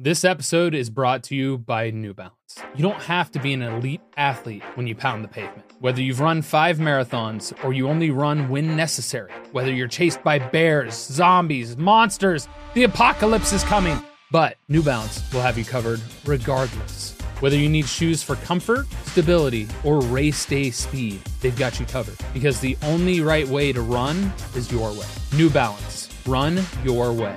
This episode is brought to you by New Balance. You don't have to be an elite athlete when you pound the pavement. Whether you've run five marathons or you only run when necessary, whether you're chased by bears, zombies, monsters, the apocalypse is coming. But New Balance will have you covered regardless. Whether you need shoes for comfort, stability, or race day speed, they've got you covered. Because the only right way to run is your way. New Balance. Run your way.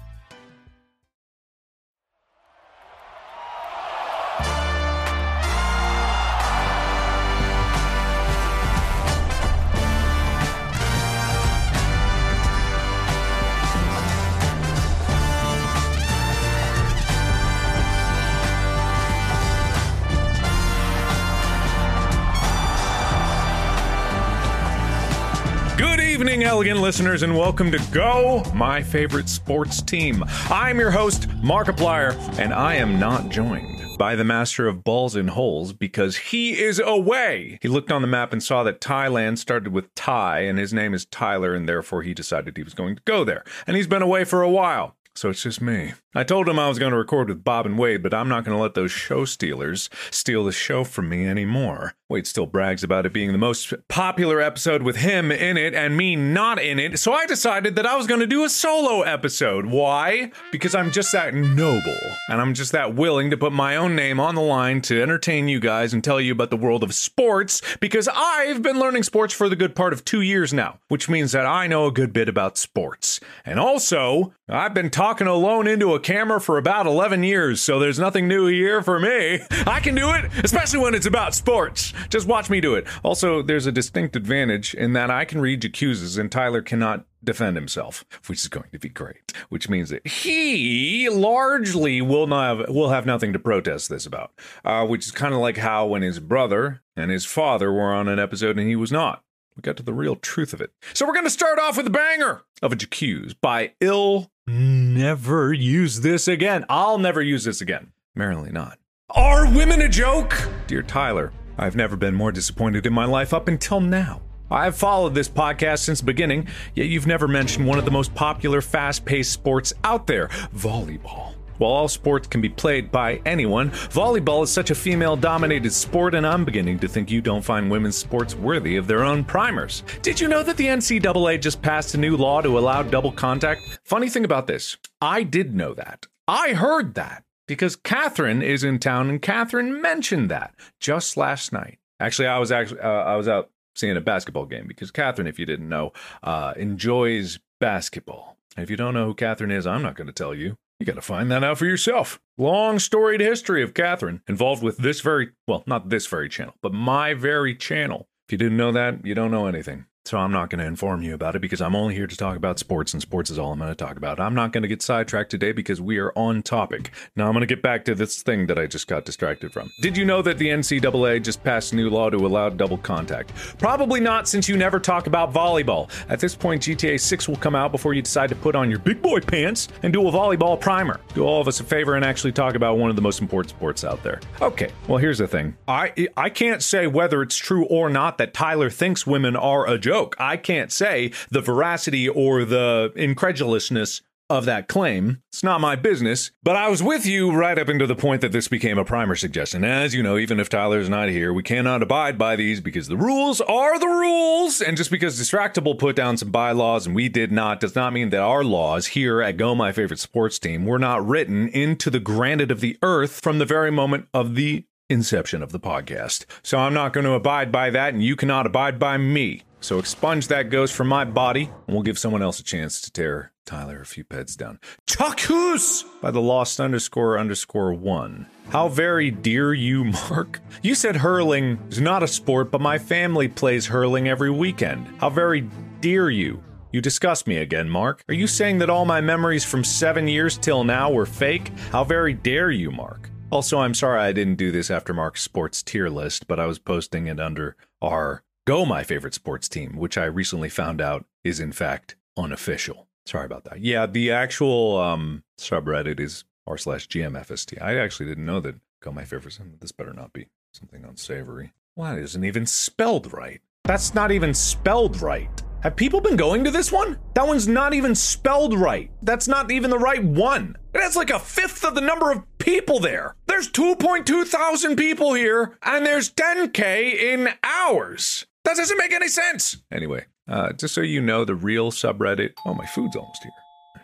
Elegant listeners, and welcome to Go, my favorite sports team. I'm your host, Markiplier, and I am not joined by the master of balls and holes because he is away. He looked on the map and saw that Thailand started with Thai, and his name is Tyler, and therefore he decided he was going to go there. And he's been away for a while. So it's just me. I told him I was going to record with Bob and Wade, but I'm not going to let those show stealers steal the show from me anymore. Wade still brags about it being the most popular episode with him in it and me not in it, so I decided that I was going to do a solo episode. Why? Because I'm just that noble, and I'm just that willing to put my own name on the line to entertain you guys and tell you about the world of sports, because I've been learning sports for the good part of two years now, which means that I know a good bit about sports. And also, I've been talking alone into a camera for about 11 years, so there's nothing new here for me. I can do it, especially when it's about sports. Just watch me do it. Also, there's a distinct advantage in that I can read accuses and Tyler cannot defend himself, which is going to be great. Which means that he largely will not have, will have nothing to protest this about. Uh, which is kind of like how when his brother and his father were on an episode and he was not. We got to the real truth of it. So we're going to start off with a banger of a J'accuse by Ill Never Use This Again. I'll never use this again. Merrily not. Are women a joke? Dear Tyler, I've never been more disappointed in my life up until now. I've followed this podcast since the beginning, yet you've never mentioned one of the most popular fast paced sports out there volleyball. While all sports can be played by anyone, volleyball is such a female dominated sport, and I'm beginning to think you don't find women's sports worthy of their own primers. Did you know that the NCAA just passed a new law to allow double contact? Funny thing about this, I did know that. I heard that because Catherine is in town, and Catherine mentioned that just last night. Actually, I was actually uh, I was out seeing a basketball game because Catherine, if you didn't know, uh, enjoys basketball. And if you don't know who Catherine is, I'm not going to tell you. You got to find that out for yourself. Long storied history of Catherine involved with this very, well, not this very channel, but my very channel. If you didn't know that, you don't know anything. So I'm not going to inform you about it because I'm only here to talk about sports, and sports is all I'm going to talk about. I'm not going to get sidetracked today because we are on topic. Now I'm going to get back to this thing that I just got distracted from. Did you know that the NCAA just passed a new law to allow double contact? Probably not, since you never talk about volleyball. At this point, GTA 6 will come out before you decide to put on your big boy pants and do a volleyball primer. Do all of us a favor and actually talk about one of the most important sports out there. Okay, well here's the thing. I I can't say whether it's true or not that Tyler thinks women are a joke. I can't say the veracity or the incredulousness of that claim. It's not my business, but I was with you right up into the point that this became a primer suggestion. As you know, even if Tyler's not here, we cannot abide by these because the rules are the rules. And just because Distractible put down some bylaws and we did not does not mean that our laws here at Go My Favorite Sports Team were not written into the granite of the earth from the very moment of the inception of the podcast. So I'm not going to abide by that, and you cannot abide by me. So expunge that ghost from my body, and we'll give someone else a chance to tear Tyler a few peds down. Chuckus by the lost underscore underscore one. How very dear you, Mark. You said hurling is not a sport, but my family plays hurling every weekend. How very dear you. You disgust me again, Mark. Are you saying that all my memories from seven years till now were fake? How very dare you, Mark. Also, I'm sorry I didn't do this after Mark's sports tier list, but I was posting it under our Go My Favorite Sports Team, which I recently found out is in fact unofficial. Sorry about that. Yeah, the actual um, subreddit is r slash GMFST. I actually didn't know that Go My Favorite. This better not be something unsavory. Well, that isn't even spelled right. That's not even spelled right. Have people been going to this one? That one's not even spelled right. That's not even the right one. It has like a fifth of the number of people there. There's 2.2 thousand people here, and there's 10k in hours. That doesn't make any sense. Anyway, uh, just so you know, the real subreddit. Oh, my food's almost here.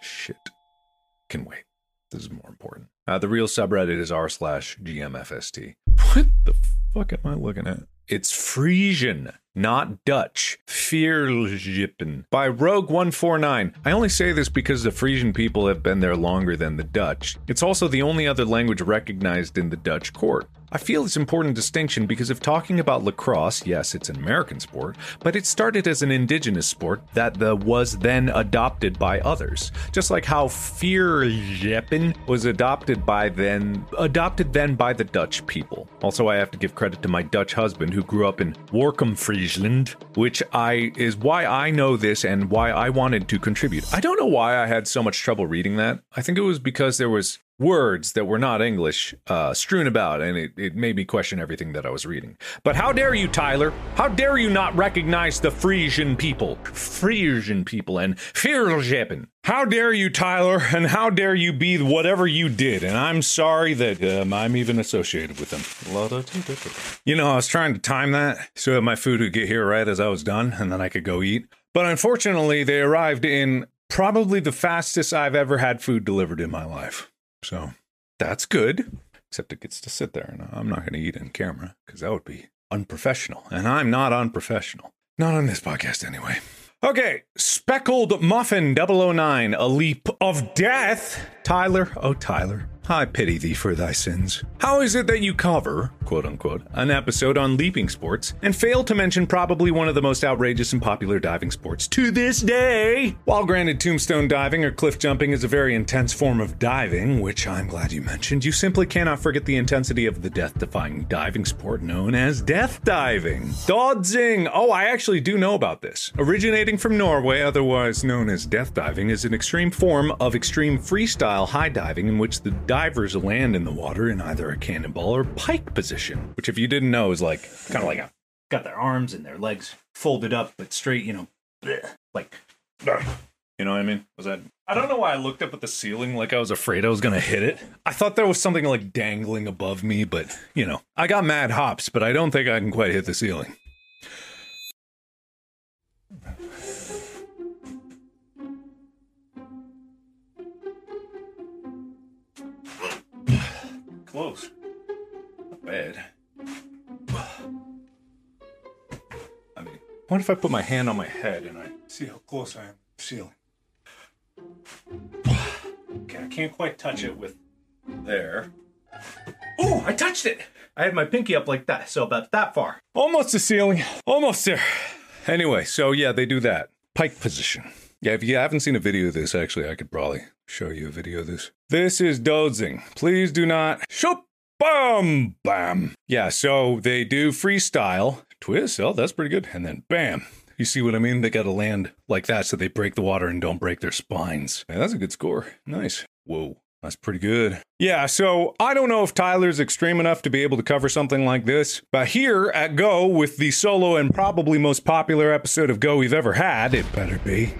Shit. Can wait. This is more important. Uh, the real subreddit is r slash gmfst. What the fuck am I looking at? It's Frisian, not Dutch. Fierljeppen by Rogue149. I only say this because the Frisian people have been there longer than the Dutch. It's also the only other language recognized in the Dutch court. I feel it's important distinction because if talking about lacrosse, yes, it's an American sport, but it started as an indigenous sport that the, was then adopted by others. Just like how Fierljeppen was adopted by then adopted then by the Dutch people. Also, I have to give credit to my Dutch husband who grew up in Warkum, Workum, Friesland, which I is why I know this and why I wanted to contribute. I don't know why I had so much trouble reading that. I think it was because there was words that were not English uh, strewn about, and it, it made me question everything that I was reading. But how dare you, Tyler? How dare you not recognize the Frisian people? Frisian people and Fierljeppen. How dare you, Tyler? And how dare you be whatever you did? And I'm sorry that um, I'm even associated with them. You know, I was trying to time that so that my food would get here right as I was done, and then I could go eat. But unfortunately, they arrived in probably the fastest I've ever had food delivered in my life. So that's good. Except it gets to sit there, and I'm not going to eat in camera because that would be unprofessional. And I'm not unprofessional. Not on this podcast, anyway. Okay, Speckled Muffin 009, A Leap of Death. Tyler, oh Tyler, I pity thee for thy sins. How is it that you cover, quote unquote, an episode on leaping sports and fail to mention probably one of the most outrageous and popular diving sports to this day? While granted, tombstone diving or cliff jumping is a very intense form of diving, which I'm glad you mentioned, you simply cannot forget the intensity of the death defying diving sport known as death diving. Dødsing! Oh, I actually do know about this. Originating from Norway, otherwise known as death diving, is an extreme form of extreme freestyle high diving in which the divers land in the water in either a cannonball or pike position, which, if you didn't know, is like kind of like a got their arms and their legs folded up but straight, you know, like. You know what I mean? Was that? I don't know why I looked up at the ceiling like I was afraid I was gonna hit it. I thought there was something like dangling above me, but you know, I got mad hops, but I don't think I can quite hit the ceiling. Close. Not bad. I mean, what if I put my hand on my head and I see how close I am to ceiling? Okay, I can't quite touch it with there. Oh, I touched it! I had my pinky up like that, so about that far. Almost the ceiling. Almost there. Anyway, so yeah, they do that. Pike position. Yeah, if you haven't seen a video of this, actually, I could probably show you a video of this. This is dødsing. Please do not. Shoop! Bam! Bam! Yeah, so they do freestyle. Twist. Oh, that's pretty good. And then bam. You see what I mean? They got to land like that so they break the water and don't break their spines. Yeah, that's a good score. Nice. Whoa. That's pretty good. Yeah, so I don't know if Tyler's extreme enough to be able to cover something like this, but here at Go, with the solo and probably most popular episode of Go we've ever had, it better be.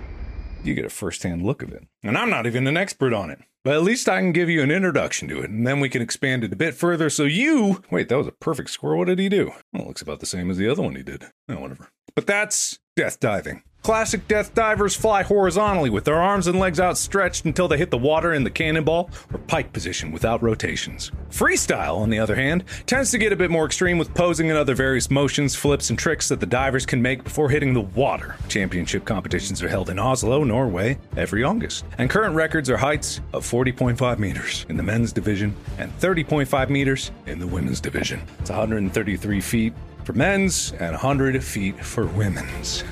You get a first-hand look of it. And I'm not even an expert on it. But at least I can give you an introduction to it, and then we can expand it a bit further so you. Wait, that was a perfect score. What did he do? Well, it looks about the same as the other one he did. Oh, whatever. But that's death diving. Classic death divers fly horizontally with their arms and legs outstretched until they hit the water in the cannonball or pike position without rotations. Freestyle, on the other hand, tends to get a bit more extreme with posing and other various motions, flips, and tricks that the divers can make before hitting the water. Championship competitions are held in Oslo, Norway, every August. And current records are heights of 40.5 meters in the men's division and 30.5 meters in the women's division. It's 133 feet for men's and 100 feet for women's.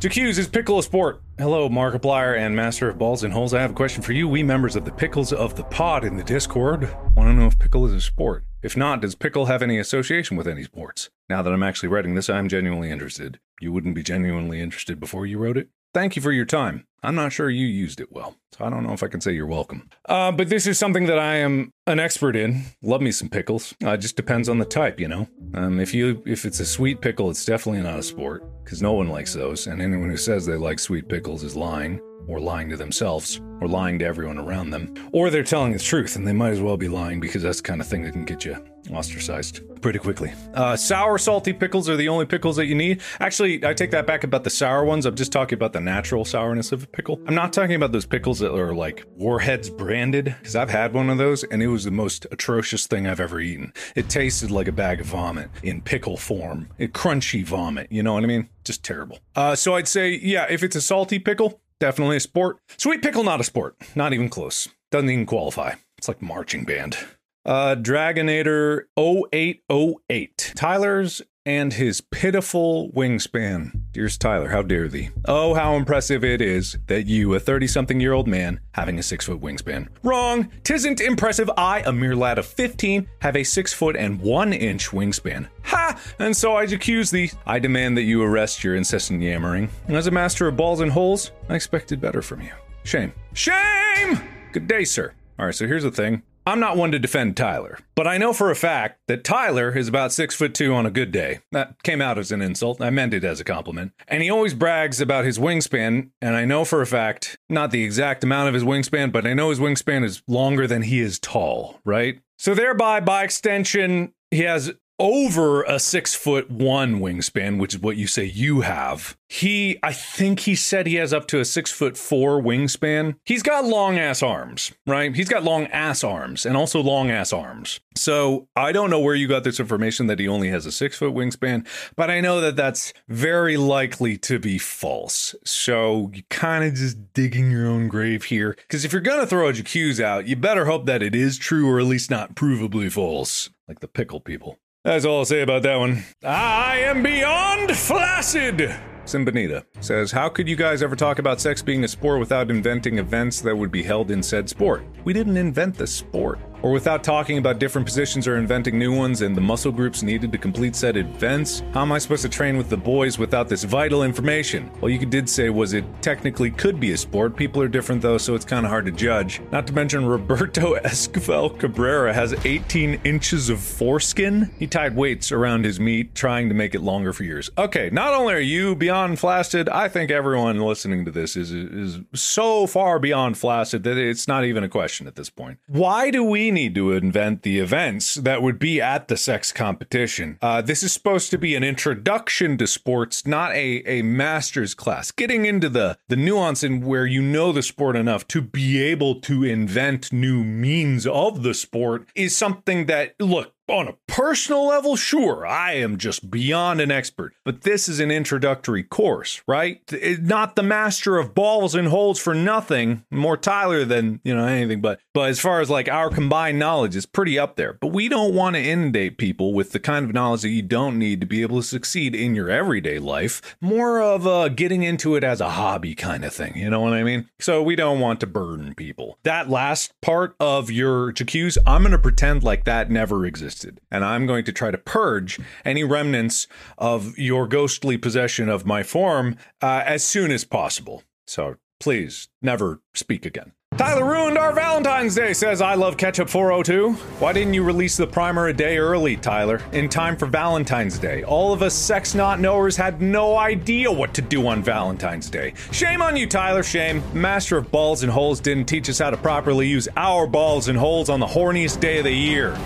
J'accuse is pickle a sport? Hello, Markiplier and Master of Balls and Holes. I have a question for you, we members of the Pickles of the Pod in the Discord. Want to know if pickle is a sport? If not, does pickle have any association with any sports? Now that I'm actually writing this, I'm genuinely interested. You wouldn't be genuinely interested before you wrote it? Thank you for your time. I'm not sure you used it well, so I don't know if I can say you're welcome. Uh, but this is something that I am an expert in. Love me some pickles. Uh, it just depends on the type, you know. Um, if you if it's a sweet pickle, it's definitely not a sport because no one likes those, and anyone who says they like sweet pickles is lying, or lying to themselves, or lying to everyone around them, or they're telling the truth, and they might as well be lying because that's the kind of thing that can get you ostracized pretty quickly. Uh, sour, salty pickles are the only pickles that you need. Actually, I take that back about the sour ones. I'm just talking about the natural sourness of a pickle. I'm not talking about those pickles that are like Warheads branded, because I've had one of those and it was the most atrocious thing I've ever eaten. It tasted like a bag of vomit in pickle form, it crunchy vomit. You know what I mean? Just terrible. Uh, so I'd say, yeah, if it's a salty pickle, definitely a sport. Sweet pickle, not a sport. Not even close. Doesn't even qualify. It's like marching band. Uh, Dragonator 0808. Tyler's and his pitiful wingspan. Dearest Tyler, how dare thee? Oh, how impressive it is that you, a 30 something year old man, having a 6 foot wingspan. Wrong! Tisn't impressive. I, a mere lad of 15, have a 6 foot and 1 inch wingspan. Ha! And so I accuse thee. I demand that you arrest your incessant yammering. As a master of balls and holes, I expected better from you. Shame. Shame! Good day, sir. Alright, so here's the thing. I'm not one to defend Tyler, but I know for a fact that Tyler is about six foot two on a good day. That came out as an insult. I meant it as a compliment. And he always brags about his wingspan, and I know for a fact, not the exact amount of his wingspan, but I know his wingspan is longer than he is tall, right? So thereby, by extension, he has over a six foot one wingspan, which is what you say you have. He, I think he said he has up to a six foot four wingspan. He's got long ass arms, right? He's got long ass arms and also long ass arms. So I don't know where you got this information that he only has a six foot wingspan, but I know that that's very likely to be false. So you kind of just digging your own grave here. Because if you're going to throw a J'accuse out, you better hope that it is true or at least not provably false, like the pickle people. That's all I'll say about that one. I am beyond flaccid! Simbonita says, How could you guys ever talk about sex being a sport without inventing events that would be held in said sport? We didn't invent the sport. Or without talking about different positions or inventing new ones and the muscle groups needed to complete said events? How am I supposed to train with the boys without this vital information? Well, you did say was it technically could be a sport. People are different though, so it's kind of hard to judge. Not to mention Roberto Esquivel Cabrera has 18 inches of foreskin. He tied weights around his meat, trying to make it longer for years. Okay, not only are you beyond flaccid, I think everyone listening to this is is so far beyond flaccid that it's not even a question at this point. Why do we need to invent the events that would be at the sex competition. Uh, this is supposed to be an introduction to sports, not a, a master's class. Getting into the, the nuance in where you know the sport enough to be able to invent new means of the sport is something that, look, on a personal level, sure, I am just beyond an expert, but this is an introductory course, right? Not the master of balls and holes for nothing, more Tyler than, you know, anything, but but as far as like our combined knowledge is pretty up there. But we don't want to inundate people with the kind of knowledge that you don't need to be able to succeed in your everyday life. More of a getting into it as a hobby kind of thing, you know what I mean? So we don't want to burden people. That last part of your J'accuse, I'm going to pretend like that never existed and I'm going to try to purge any remnants of your ghostly possession of my form uh, as soon as possible. So please never speak again. Tyler ruined our Valentine's Day, says I love ketchup 402. Why didn't you release the primer a day early, Tyler? In time for Valentine's Day. All of us sex not knowers had no idea what to do on Valentine's Day. Shame on you, Tyler, shame. Master of Balls and Holes didn't teach us how to properly use our balls and holes on the horniest day of the year.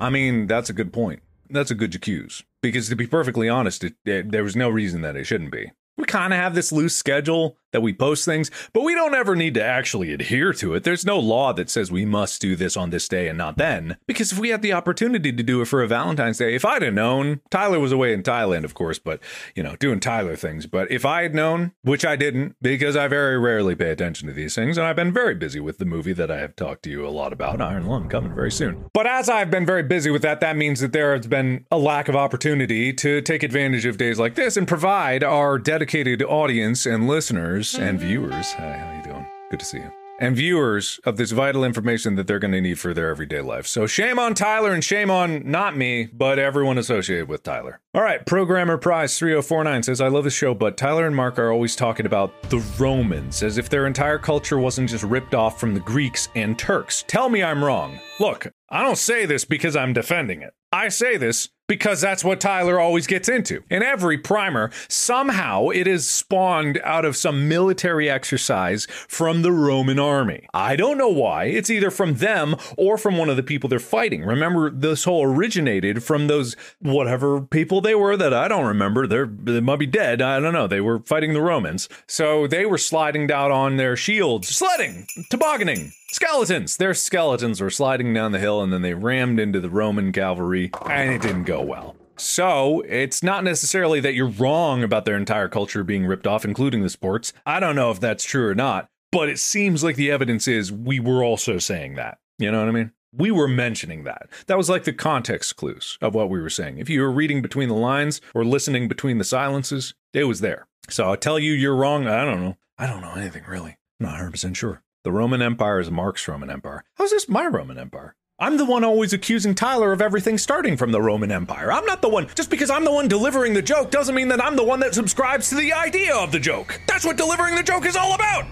I mean, that's a good point. That's a good accuse. Because to be perfectly honest, it, it, there was no reason that it shouldn't be. Kind of have this loose schedule that we post things, but we don't ever need to actually adhere to it. There's no law that says we must do this on this day and not then. Because if we had the opportunity to do it for a Valentine's Day, if I'd have known, Tyler was away in Thailand, of course, but, you know, doing Tyler things. But if I had known, which I didn't, because I very rarely pay attention to these things, and I've been very busy with the movie that I have talked to you a lot about, Iron Lung, coming very soon. But as I've been very busy with that, that means that there has been a lack of opportunity to take advantage of days like this and provide our dedicated audience and listeners and viewers. Hi, how you doing? Good to see you. And viewers of this vital information that they're going to need for their everyday life. So shame on Tyler and shame on not me, but everyone associated with Tyler. All right, programmer prize 3049 says I love the show, but Tyler and Mark are always talking about the Romans as if their entire culture wasn't just ripped off from the Greeks and Turks. Tell me I'm wrong. Look, I don't say this because I'm defending it. I say this because that's what Tyler always gets into. In every primer, somehow it is spawned out of some military exercise from the Roman army. I don't know why. It's either from them or from one of the people they're fighting. Remember, this whole originated from those whatever people they were that I don't remember. They're, they might be dead. I don't know. They were fighting the Romans. So they were sliding down on their shields, sledding, tobogganing, Skeletons! Their skeletons were sliding down the hill and then they rammed into the Roman cavalry, and it didn't go well. So, it's not necessarily that you're wrong about their entire culture being ripped off, including the sports. I don't know if that's true or not, but it seems like the evidence is we were also saying that. You know what I mean? We were mentioning that. That was like the context clues of what we were saying. If you were reading between the lines or listening between the silences, it was there. So I'll tell you you're wrong. I don't know. I don't know anything really. I'm not 100% sure. The Roman Empire is Mark's Roman Empire. How's this my Roman Empire? I'm the one always accusing Tyler of everything starting from the Roman Empire. I'm not the one. Just because I'm the one delivering the joke doesn't mean that I'm the one that subscribes to the idea of the joke. That's what delivering the joke is all about.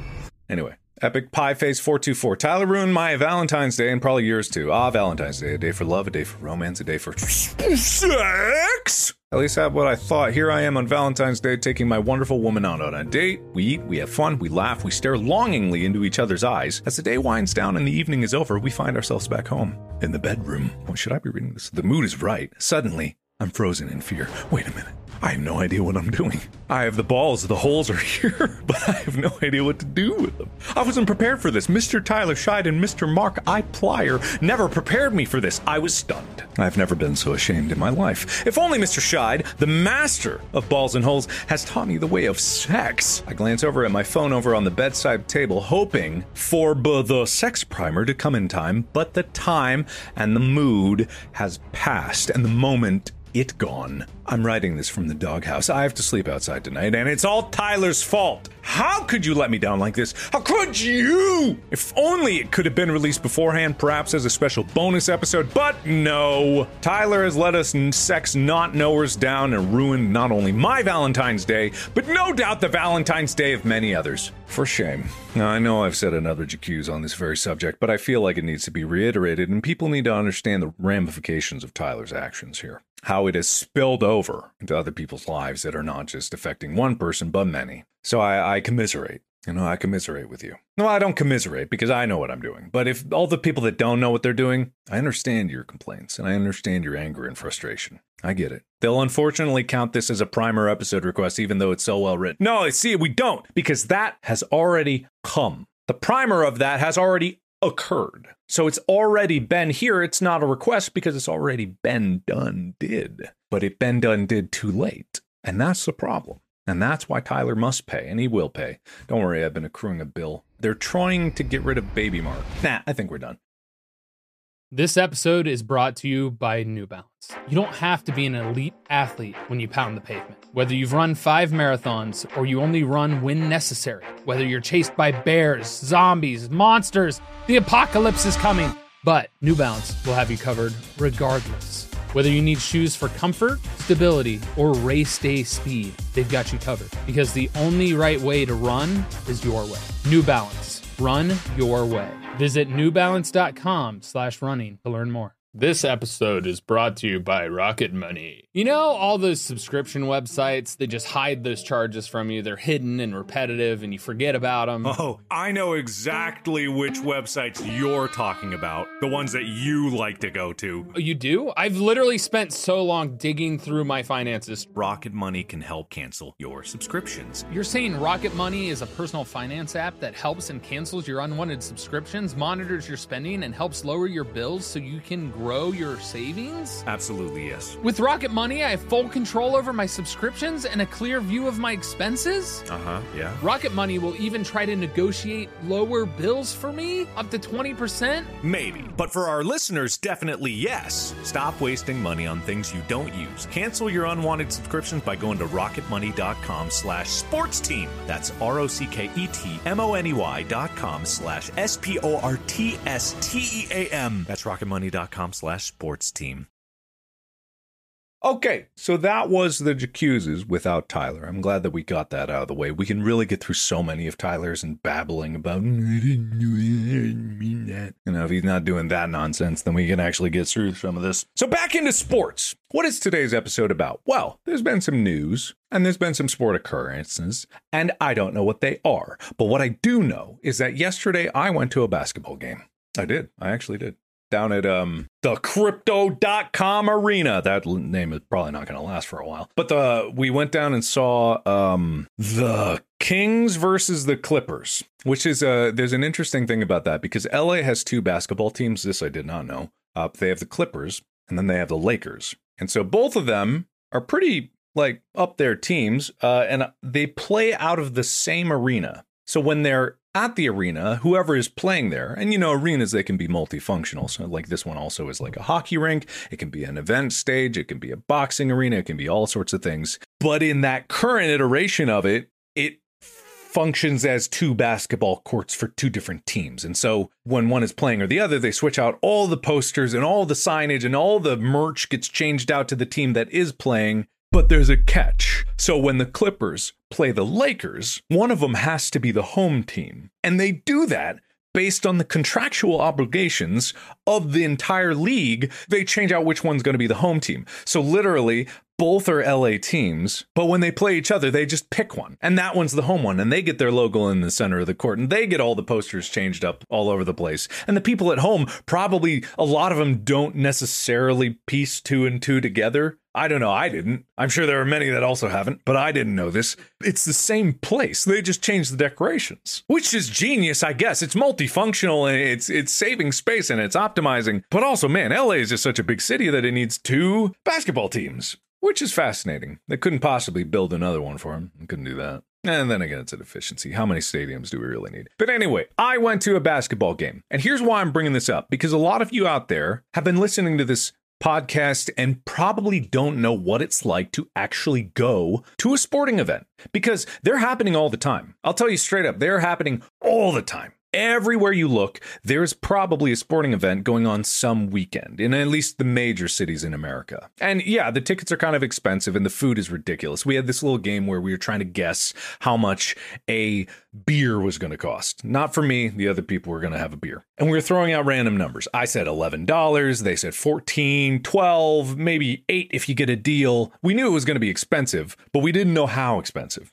Anyway, Epic Pie Face 424. Tyler ruined my Valentine's Day and probably yours too. Ah, Valentine's Day. A day for love, a day for romance, a day for sex. At least have what I thought. Here I am on Valentine's Day taking my wonderful woman out on a date. We eat, we have fun, we laugh, we stare longingly into each other's eyes. As the day winds down and the evening is over, we find ourselves back home. In the bedroom. What should I be reading this? The mood is right. Suddenly, I'm frozen in fear. Wait a minute. I have no idea what I'm doing. I have the balls, the holes are here, but I have no idea what to do with them. I wasn't prepared for this. Mr. Tyler Scheid and Mr. Mark I. Plyer never prepared me for this. I was stunned. I've never been so ashamed in my life. If only Mr. Scheid, the master of balls and holes, has taught me the way of sex. I glance over at my phone over on the bedside table, hoping for b- the sex primer to come in time, but the time and the mood has passed, and the moment it gone. I'm writing this from the doghouse. I have to sleep outside tonight, and it's all Tyler's fault. How could you let me down like this? How could you? If only it could have been released beforehand, perhaps as a special bonus episode, but no. Tyler has let us sex not knowers down and ruined not only my Valentine's Day, but no doubt the Valentine's Day of many others. For shame. Now, I know I've said another accuse on this very subject, but I feel like it needs to be reiterated, and people need to understand the ramifications of Tyler's actions here how it has spilled over into other people's lives that are not just affecting one person, but many. So I, I commiserate. You know, I commiserate with you. No, I don't commiserate because I know what I'm doing. But if all the people that don't know what they're doing, I understand your complaints and I understand your anger and frustration. I get it. They'll unfortunately count this as a primer episode request, even though it's so well written. No, I see, we don't, because that has already come. The primer of that has already occurred. So it's already been here. It's not a request because it's already been done, did. But it been done, did too late. And that's the problem. And that's why Tyler must pay, and he will pay. Don't worry, I've been accruing a bill. They're trying to get rid of Baby Mark. Nah, I think we're done. This episode is brought to you by New Balance. You don't have to be an elite athlete when you pound the pavement. Whether you've run five marathons or you only run when necessary, whether you're chased by bears, zombies, monsters, the apocalypse is coming. But New Balance will have you covered regardless. Whether you need shoes for comfort, stability, or race day speed, they've got you covered. Because the only right way to run is your way. New Balance. Run your way. Visit newbalance.com slash running to learn more. This episode is brought to you by Rocket Money. You know, all those subscription websites, they just hide those charges from you. They're hidden and repetitive, and you forget about them. Oh, I know exactly which websites you're talking about. The ones that you like to go to. Oh, you do? I've literally spent so long digging through my finances. Rocket Money can help cancel your subscriptions. You're saying Rocket Money is a personal finance app that helps and cancels your unwanted subscriptions, monitors your spending, and helps lower your bills so you can grow your savings? Absolutely, yes. With Rocket Money, I have full control over my subscriptions and a clear view of my expenses. Uh huh, yeah. Rocket Money will even try to negotiate lower bills for me, up to 20%. Maybe. But for our listeners, definitely yes. Stop wasting money on things you don't use. Cancel your unwanted subscriptions by going to rocketmoney.com slash sports team. That's R-O-C-K-E-T-M-O-N-E-Y dot com slash S-P-O-R-T-S-T-E-A-M. That's rocketmoney.com slash sports team. Okay, so that was the J'accuses without Tyler. I'm glad that we got that out of the way. We can really get through so many of Tyler's and babbling about, I didn't do I didn't mean that. You know, if he's not doing that nonsense, then we can actually get through some of this. So back into sports. What is today's episode about? Well, there's been some news and there's been some sport occurrences, and I don't know what they are. But what I do know is that yesterday I went to a basketball game. I did. I actually did down at um the crypto.com arena. That name is probably not going to last for a while. But the we went down and saw um the kings versus the clippers which is uh there's an interesting thing about that because la has two basketball teams. This i did not know. Uh they have the clippers and then they have the lakers. And so both of them are pretty like up their teams uh and they play out of the same arena so when they're at the arena, whoever is playing there, and you know, arenas they can be multifunctional. So, like this one also is like a hockey rink, it can be an event stage, it can be a boxing arena, it can be all sorts of things. But in that current iteration of it, it functions as two basketball courts for two different teams. And so when one is playing or the other, they switch out all the posters and all the signage and all the merch gets changed out to the team that is playing. But there's a catch. So when the Clippers play the Lakers, one of them has to be the home team. And they do that based on the contractual obligations of the entire league. They change out which one's going to be the home team. So literally, both are LA teams, but when they play each other, they just pick one. And that one's the home one. And they get their logo in the center of the court and they get all the posters changed up all over the place. And the people at home, probably a lot of them don't necessarily piece two and two together. I don't know. I didn't. I'm sure there are many that also haven't, but I didn't know this. It's the same place. They just changed the decorations, which is genius, I guess. It's multifunctional and it's it's saving space and it's optimizing. But also, man, LA is just such a big city that it needs two basketball teams, which is fascinating. They couldn't possibly build another one for them. They couldn't do that. And then again, it's an efficiency. How many stadiums do we really need? But anyway, I went to a basketball game. And here's why I'm bringing this up because a lot of you out there have been listening to this podcast and probably don't know what it's like to actually go to a sporting event because they're happening all the time. I'll tell you straight up, they're happening all the time. Everywhere you look, there's probably a sporting event going on some weekend in at least the major cities in America. And yeah, the tickets are kind of expensive and the food is ridiculous. We had this little game where we were trying to guess how much a beer was going to cost. Not for me, the other people were going to have a beer. And we were throwing out random numbers. I said $11, they said 14, 12, maybe 8 if you get a deal. We knew it was going to be expensive, but we didn't know how expensive.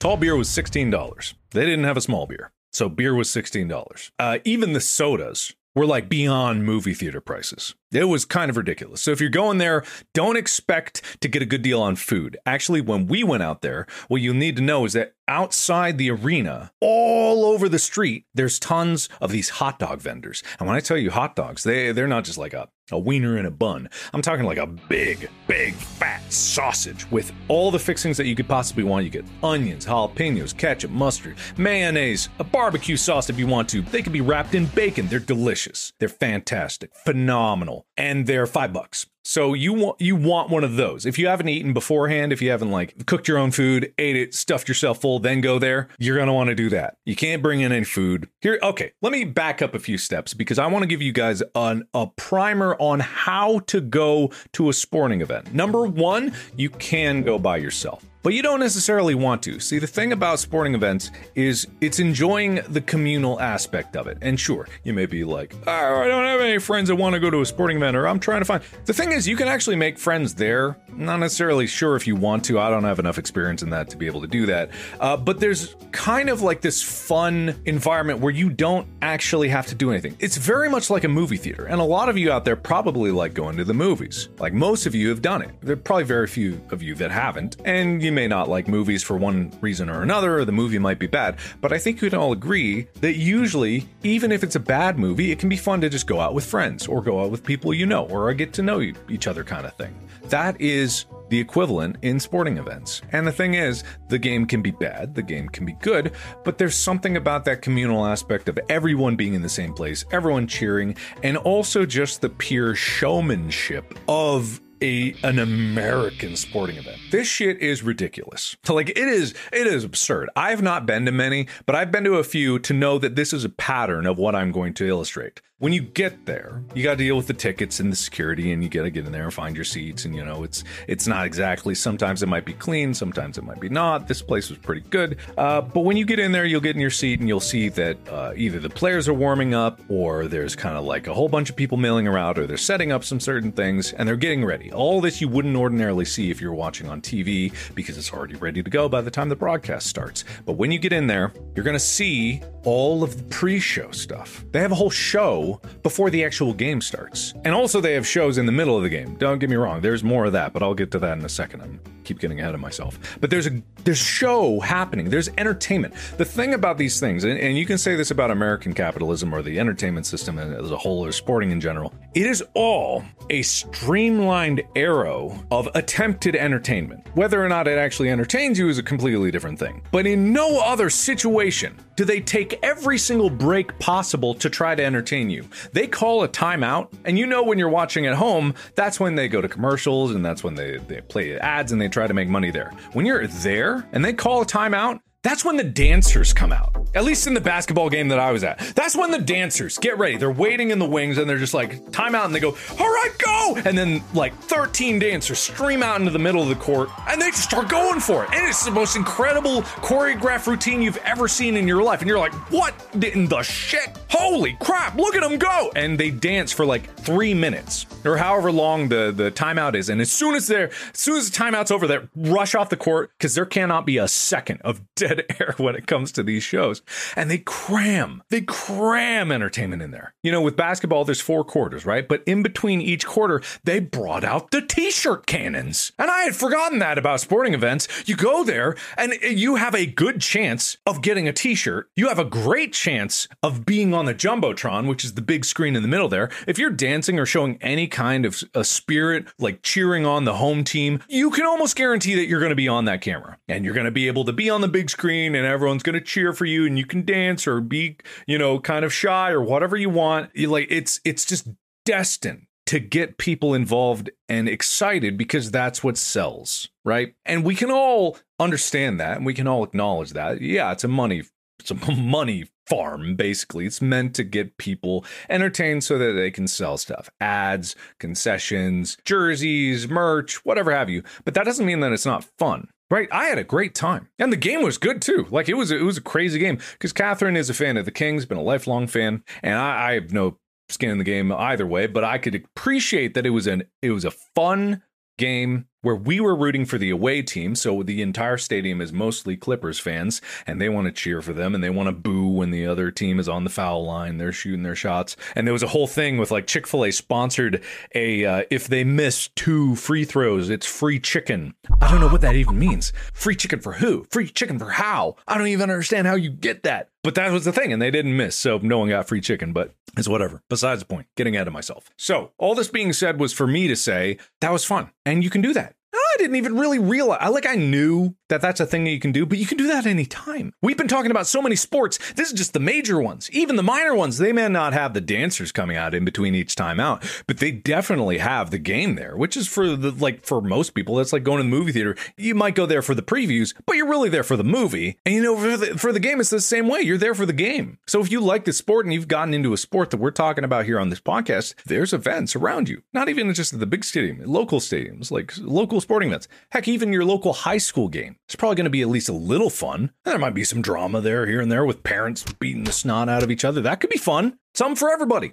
Tall beer was $16. They didn't have a small beer. So beer was $16. Uh, even the sodas were like beyond movie theater prices. It was kind of ridiculous. So if you're going there, don't expect to get a good deal on food. Actually, when we went out there, what you'll need to know is that outside the arena, all over the street, there's tons of these hot dog vendors. And when I tell you hot dogs, they they're not just like a a wiener in a bun. I'm talking like a big, big, fat sausage with all the fixings that you could possibly want. You get onions, jalapenos, ketchup, mustard, mayonnaise, a barbecue sauce if you want to. They can be wrapped in bacon. They're delicious. They're fantastic, phenomenal, and they're five bucks. So you want you want one of those. If you haven't eaten beforehand, if you haven't like cooked your own food, ate it, stuffed yourself full, then go there, you're gonna want to do that. You can't bring in any food. Here, okay, let me back up a few steps because I want to give you guys an, a primer on how to go to a sporting event. Number one, you can go by yourself but you don't necessarily want to. See, the thing about sporting events is it's enjoying the communal aspect of it. And sure, you may be like, oh, I don't have any friends that want to go to a sporting event, or I'm trying to find. The thing you can actually make friends there. Not necessarily sure if you want to. I don't have enough experience in that to be able to do that. Uh, but there's kind of like this fun environment where you don't actually have to do anything. It's very much like a movie theater. And a lot of you out there probably like going to the movies. Like most of you have done it. There are probably very few of you that haven't. And you may not like movies for one reason or another, or the movie might be bad, but I think can all agree that usually, even if it's a bad movie, it can be fun to just go out with friends or go out with people you know or get to know each other kind of thing. That is the equivalent in sporting events. And the thing is, the game can be bad, the game can be good, but there's something about that communal aspect of everyone being in the same place, everyone cheering, and also just the pure showmanship of a an American sporting event. This shit is ridiculous. So like it is it is absurd. I've not been to many, but I've been to a few to know that this is a pattern of what I'm going to illustrate when you get there, you got to deal with the tickets and the security, and you got to get in there and find your seats. And you know, it's it's not exactly. Sometimes it might be clean, sometimes it might be not. This place was pretty good, uh, but when you get in there, you'll get in your seat and you'll see that uh, either the players are warming up, or there's kind of like a whole bunch of people milling around, or they're setting up some certain things and they're getting ready. All this you wouldn't ordinarily see if you're watching on TV because it's already ready to go by the time the broadcast starts. But when you get in there, you're going to see all of the pre-show stuff. They have a whole show before the actual game starts. And also, they have shows in the middle of the game. Don't get me wrong, there's more of that, but I'll get to that in a second. I'm keep getting ahead of myself. But there's a there's show happening. There's entertainment. The thing about these things, and, and you can say this about American capitalism or the entertainment system as a whole, or sporting in general, it is all a streamlined arrow of attempted entertainment. Whether or not it actually entertains you is a completely different thing. But in no other situation do they take every single break possible to try to entertain you. They call a timeout, and you know when you're watching at home, that's when they go to commercials and that's when they, they play ads and they try to make money there. When you're there and they call a timeout, that's when the dancers come out. At least in the basketball game that I was at. That's when the dancers get ready. They're waiting in the wings and they're just like, timeout, and they go, all right, go! And then like 13 dancers stream out into the middle of the court and they just start going for it. And it's the most incredible choreographed routine you've ever seen in your life. And you're like, what in the shit? Holy crap, look at them go! And they dance for like three minutes or however long the, the timeout is. And as soon as they're, as soon as the timeout's over, they rush off the court because there cannot be a second of dead air when it comes to these shows. And they cram, they cram entertainment in there. You know, with basketball, there's four quarters, right? But in between each quarter, they brought out the t shirt cannons. And I had forgotten that about sporting events. You go there and you have a good chance of getting a t shirt. You have a great chance of being on the Jumbotron, which is the big screen in the middle there. If you're dancing or showing any kind of a spirit, like cheering on the home team, you can almost guarantee that you're going to be on that camera and you're going to be able to be on the big screen and everyone's going to cheer for you and you can dance or be, you know, kind of shy or whatever you want. You like it's it's just destined to get people involved and excited because that's what sells, right? And we can all understand that and we can all acknowledge that. Yeah, it's a money it's a money farm basically it's meant to get people entertained so that they can sell stuff ads concessions jerseys merch whatever have you but that doesn't mean that it's not fun Right, I had a great time, and the game was good too. Like it was, it was a crazy game because Catherine is a fan of the Kings, been a lifelong fan, and I, I have no skin in the game either way. But I could appreciate that it was an, it was a fun game where we were rooting for the away team. So the entire stadium is mostly Clippers fans, and they want to cheer for them and they want to boo when the other team is on the foul line. They're shooting their shots. And there was a whole thing with like Chick fil A sponsored a, uh, if they miss two free throws, it's free chicken. I don't know what that even means. Free chicken for who? Free chicken for how? I don't even understand how you get that. But that was the thing, and they didn't miss, so no one got free chicken, but it's whatever. Besides the point, getting ahead of myself. So, all this being said was for me to say that was fun, and you can do that. Didn't even really realize. I like I knew that that's a thing that you can do, but you can do that anytime. We've been talking about so many sports. This is just the major ones. Even the minor ones, they may not have the dancers coming out in between each time out, but they definitely have the game there, which is for the like for most people, that's like going to the movie theater. You might go there for the previews, but you're really there for the movie. And you know, for the, for the game, it's the same way. You're there for the game. So if you like the sport and you've gotten into a sport that we're talking about here on this podcast, there's events around you. Not even just at the big stadium, local stadiums, like local sporting events. Heck, even your local high school game. It's probably going to be at least a little fun. There might be some drama there here and there with parents beating the snot out of each other. That could be fun. Something for everybody.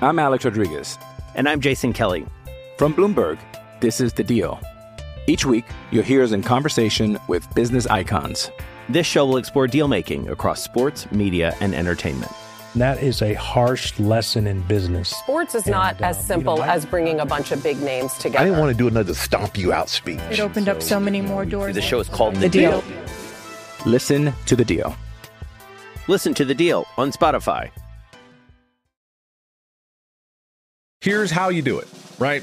I'm Alex Rodriguez. And I'm Jason Kelly. From Bloomberg, this is The Deal. Each week, you'll hear us in conversation with business icons. This show will explore deal making across sports, media, and entertainment. That is a harsh lesson in business. Sports is not And, uh, as you simple know, I- as bringing a bunch of big names together. I didn't want to do another stomp you out speech. It opened up so many more doors. The show is called The, The Deal. Listen to The Deal. Listen to The Deal on Spotify. Here's how you do it, right?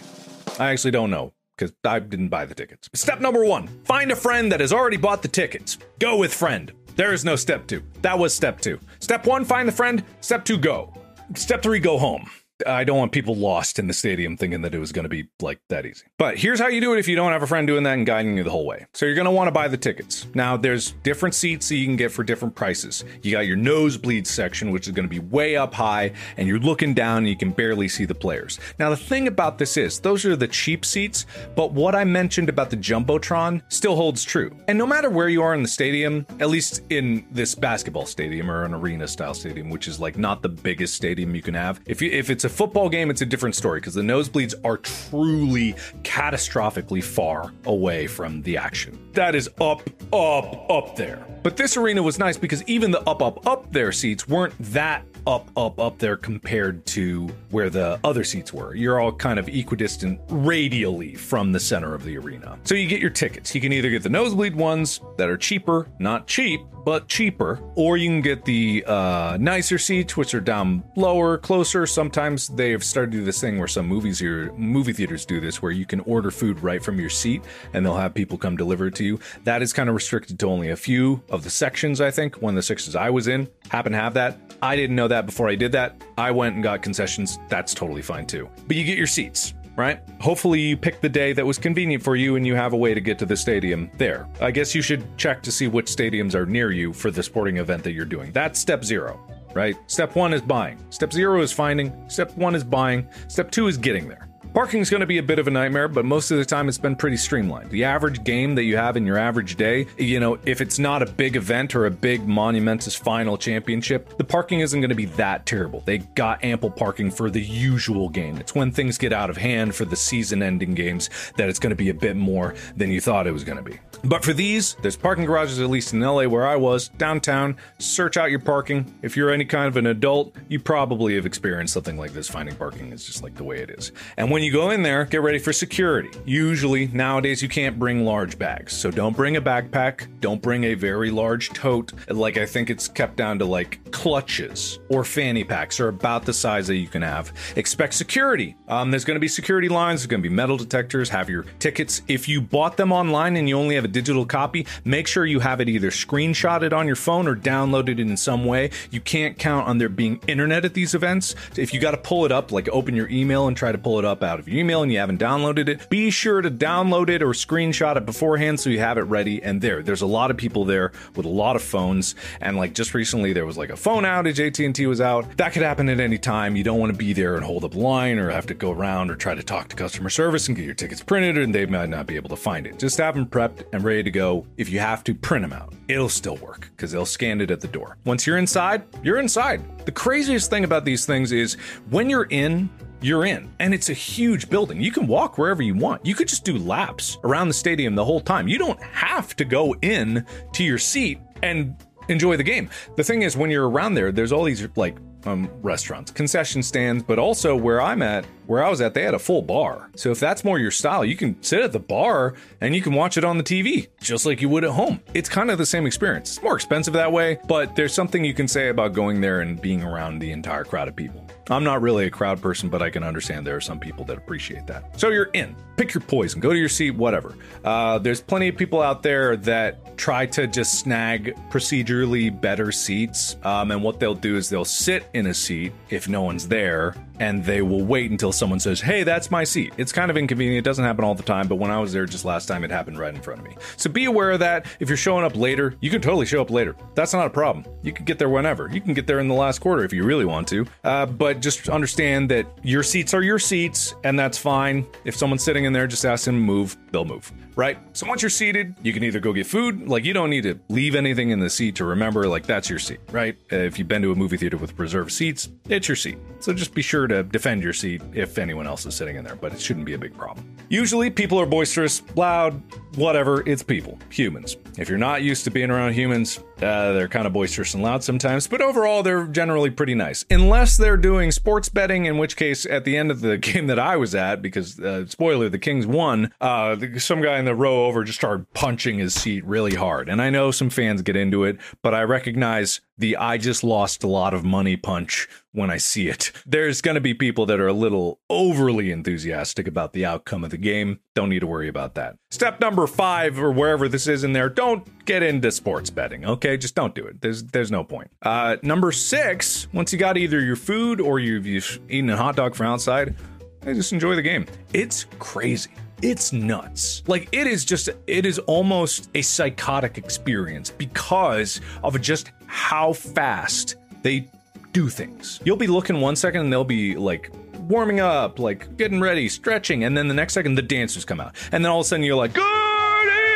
I actually don't know because I didn't buy the tickets. Step number one find a friend that has already bought the tickets. Go with friend. There is no step two. That was step two. Step one, find the friend. Step two, go. Step three, go home. I don't want people lost in the stadium thinking that it was going to be like that easy. But here's how you do it if you don't have a friend doing that and guiding you the whole way. So you're going to want to buy the tickets. Now, there's different seats that you can get for different prices. You got your nosebleed section, which is going to be way up high, and you're looking down and you can barely see the players. Now, the thing about this is, those are the cheap seats, but what I mentioned about the Jumbotron still holds true. And no matter where you are in the stadium, at least in this basketball stadium or an arena style stadium, which is like not the biggest stadium you can have, if you, if it's a football game, it's a different story because the nosebleeds are truly catastrophically far away from the action. That is up, up, up there. But this arena was nice because even the up, up, up there seats weren't that up, up, up there compared to where the other seats were. You're all kind of equidistant radially from the center of the arena. So you get your tickets. You can either get the nosebleed ones that are cheaper, not cheap, but cheaper, or you can get the uh, nicer seats, which are down lower, closer. Sometimes they have started to do this thing where some movies here, movie theaters do this, where you can order food right from your seat, and they'll have people come deliver it to you. That is kind of restricted to only a few of the sections. I think one of the sections I was in happened to have that. I didn't know that before I did that. I went and got concessions. That's totally fine too. But you get your seats right? Hopefully, you picked the day that was convenient for you and you have a way to get to the stadium there. I guess you should check to see which stadiums are near you for the sporting event that you're doing. That's step zero, right? Step one is buying. Step zero is finding. Step one is buying. Step two is getting there. Parking is going to be a bit of a nightmare, but most of the time it's been pretty streamlined. The average game that you have in your average day, you know, if it's not a big event or a big monumentous final championship, the parking isn't going to be that terrible. They got ample parking for the usual game. It's when things get out of hand for the season ending games that it's going to be a bit more than you thought it was going to be. But for these, there's parking garages, at least in LA where I was, downtown. Search out your parking. If you're any kind of an adult, you probably have experienced something like this. Finding parking is just like the way it is. And when you go in there, get ready for security. Usually, nowadays, you can't bring large bags. So don't bring a backpack. Don't bring a very large tote. Like, I think it's kept down to like clutches or fanny packs are about the size that you can have. Expect security. Um, there's going to be security lines. There's going to be metal detectors. Have your tickets. If you bought them online and you only have a digital copy, make sure you have it either screenshotted on your phone or downloaded in some way. You can't count on there being internet at these events. If you got to pull it up, like open your email and try to pull it up out of your email and you haven't downloaded it, be sure to download it or screenshot it beforehand so you have it ready. And there, there's a lot of people there with a lot of phones. And like just recently, there was like a phone outage. AT&T was out. That could happen at any time. You don't want to be there and hold up line or have to go around or try to talk to customer service and get your tickets printed and they might not be able to find it. Just have them prepped and ready to go. If you have to print them out, it'll still work because they'll scan it at the door. Once you're inside, you're inside. The craziest thing about these things is when you're in, you're in. And it's a huge building. You can walk wherever you want. You could just do laps around the stadium the whole time. You don't have to go in to your seat and enjoy the game. The thing is, when you're around there, there's all these like um, restaurants, concession stands, but also where I'm at, where I was at, they had a full bar. So if that's more your style, you can sit at the bar and you can watch it on the TV, just like you would at home. It's kind of the same experience. It's more expensive that way, but there's something you can say about going there and being around the entire crowd of people. I'm not really a crowd person, but I can understand there are some people that appreciate that. So you're in. Pick your poison. Go to your seat, whatever. Uh, there's plenty of people out there that try to just snag procedurally better seats. Um, and what they'll do is they'll sit in a seat if no one's there and they will wait until someone says, Hey, that's my seat. It's kind of inconvenient. It doesn't happen all the time, but when I was there just last time, it happened right in front of me. So be aware of that. If you're showing up later, you can totally show up later. That's not a problem. You can get there whenever. You can get there in the last quarter if you really want to. Uh, but just understand that your seats are your seats, and that's fine. If someone's sitting in there, just ask them to move, they'll move right? So once you're seated, you can either go get food, like you don't need to leave anything in the seat to remember, like that's your seat, right? If you've been to a movie theater with reserved seats, it's your seat. So just be sure to defend your seat if anyone else is sitting in there, but it shouldn't be a big problem. Usually people are boisterous, loud, whatever, it's people, humans. If you're not used to being around humans, uh, they're kind of boisterous and loud sometimes, but overall, they're generally pretty nice. Unless they're doing sports betting, in which case, at the end of the game that I was at, because uh, spoiler, the Kings won, uh, some guy in the row over just started punching his seat really hard. And I know some fans get into it, but I recognize the I just lost a lot of money punch when I see it. There's going to be people that are a little overly enthusiastic about the outcome of the game. Don't need to worry about that. Step number five, or wherever this is in there, don't get into sports betting. Okay, just don't do it. There's there's no point. Uh, number six, once you got either your food or you've, you've eaten a hot dog from outside, just enjoy the game. It's crazy it's nuts. Like it is just it is almost a psychotic experience because of just how fast they do things. You'll be looking one second and they'll be like warming up, like getting ready, stretching, and then the next second the dancers come out. And then all of a sudden you're like, Good!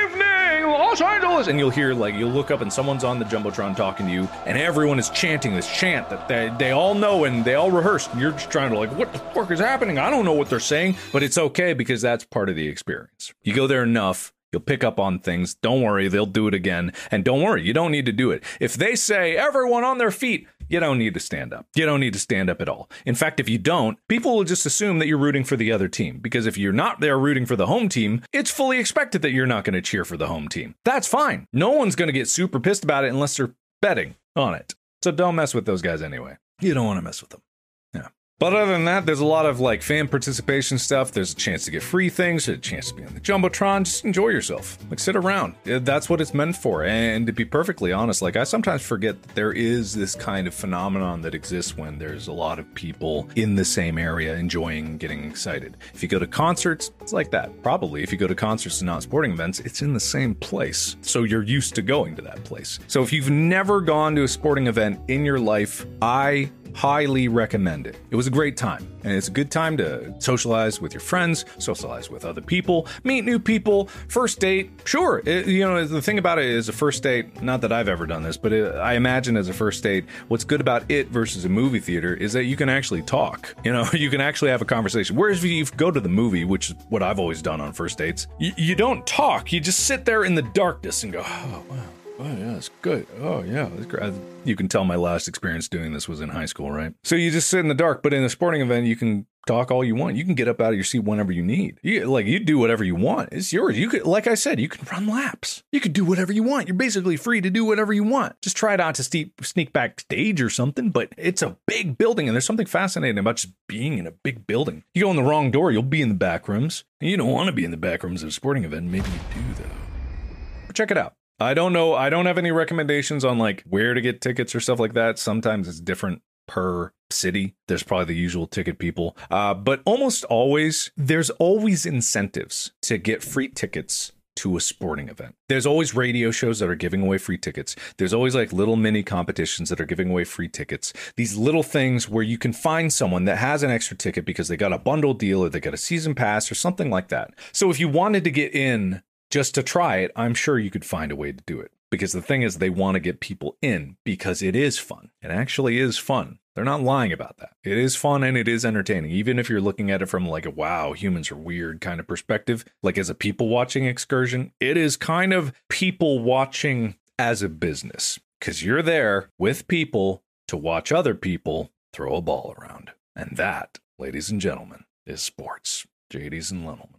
Evening, Los Angeles, and you'll hear like you'll look up and someone's on the jumbotron talking to you, and everyone is chanting this chant that they, they all know and they all rehearsed. And you're just trying to like, what the fuck is happening? I don't know what they're saying, but it's okay because that's part of the experience. You go there enough, You'll pick up on things. Don't worry, they'll do it again. And don't worry, you don't need to do it. If they say everyone on their feet, you don't need to stand up. You don't need to stand up at all. In fact, if you don't, people will just assume that you're rooting for the other team. Because if you're not there rooting for the home team, it's fully expected that you're not going to cheer for the home team. That's fine. No one's going to get super pissed about it unless they're betting on it. So don't mess with those guys anyway. You don't want to mess with them. But other than that, there's a lot of like fan participation stuff. There's a chance to get free things, a chance to be on the Jumbotron. Just enjoy yourself. Like sit around. That's what it's meant for. And to be perfectly honest, like I sometimes forget that there is this kind of phenomenon that exists when there's a lot of people in the same area enjoying getting excited. If you go to concerts, it's like that. Probably if you go to concerts and not sporting events, it's in the same place. So you're used to going to that place. So if you've never gone to a sporting event in your life, I highly recommend it. It was a great time, and it's a good time to socialize with your friends, socialize with other people, meet new people, first date. Sure, it, you know, the thing about it is a first date, not that I've ever done this, but it, I imagine as a first date, what's good about it versus a movie theater is that you can actually talk. You know, you can actually have a conversation. Whereas if you go to the movie, which is what I've always done on first dates, you, you don't talk. You just sit there in the darkness and go, oh, wow. Oh yeah, it's good. Oh yeah, it's great. You can tell my last experience doing this was in high school, right? So you just sit in the dark, but in a sporting event, you can talk all you want. You can get up out of your seat whenever you need. You like you do whatever you want. It's yours. You could, like I said, you can run laps. You could do whatever you want. You're basically free to do whatever you want. Just try not to sneak sneak backstage or something. But it's a big building, and there's something fascinating about just being in a big building. You go in the wrong door, you'll be in the back rooms. And you don't want to be in the back rooms of a sporting event. Maybe you do though. But check it out. I don't know. I don't have any recommendations on like where to get tickets or stuff like that. Sometimes it's different per city. There's probably the usual ticket people. Uh, but almost always, there's always incentives to get free tickets to a sporting event. There's always radio shows that are giving away free tickets. There's always like little mini competitions that are giving away free tickets. These little things where you can find someone that has an extra ticket because they got a bundle deal or they got a season pass or something like that. So if you wanted to get in just to try it, I'm sure you could find a way to do it. Because the thing is, they want to get people in because it is fun. It actually is fun. They're not lying about that. It is fun and it is entertaining, even if you're looking at it from like a wow, humans are weird kind of perspective. Like as a people watching excursion, it is kind of people watching as a business because you're there with people to watch other people throw a ball around. And that, ladies and gentlemen, is sports. JD's and Lenelman's.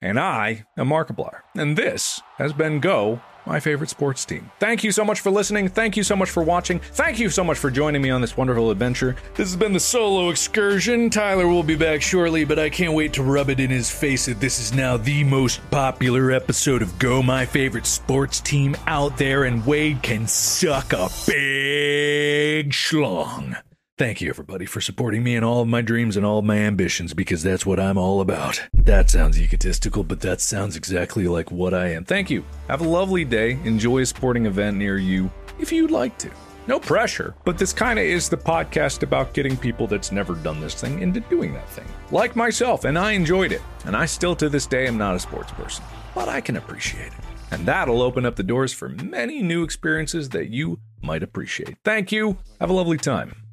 And I am Markiplier. And this has been Go, my favorite sports team. Thank you so much for listening. Thank you so much for watching. Thank you so much for joining me on this wonderful adventure. This has been the solo excursion. Tyler will be back shortly, but I can't wait to rub it in his face that this is now the most popular episode of Go, my favorite sports team out there, and Wade can suck a big schlong. Thank you, everybody, for supporting me in all of my dreams and all of my ambitions because that's what I'm all about. That sounds egotistical, but that sounds exactly like what I am. Thank you. Have a lovely day. Enjoy a sporting event near you if you'd like to. No pressure, but this kind of is the podcast about getting people that's never done this thing into doing that thing. Like myself, and I enjoyed it. And I still to this day am not a sports person, but I can appreciate it. And that'll open up the doors for many new experiences that you might appreciate. Thank you. Have a lovely time.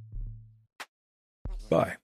Bye.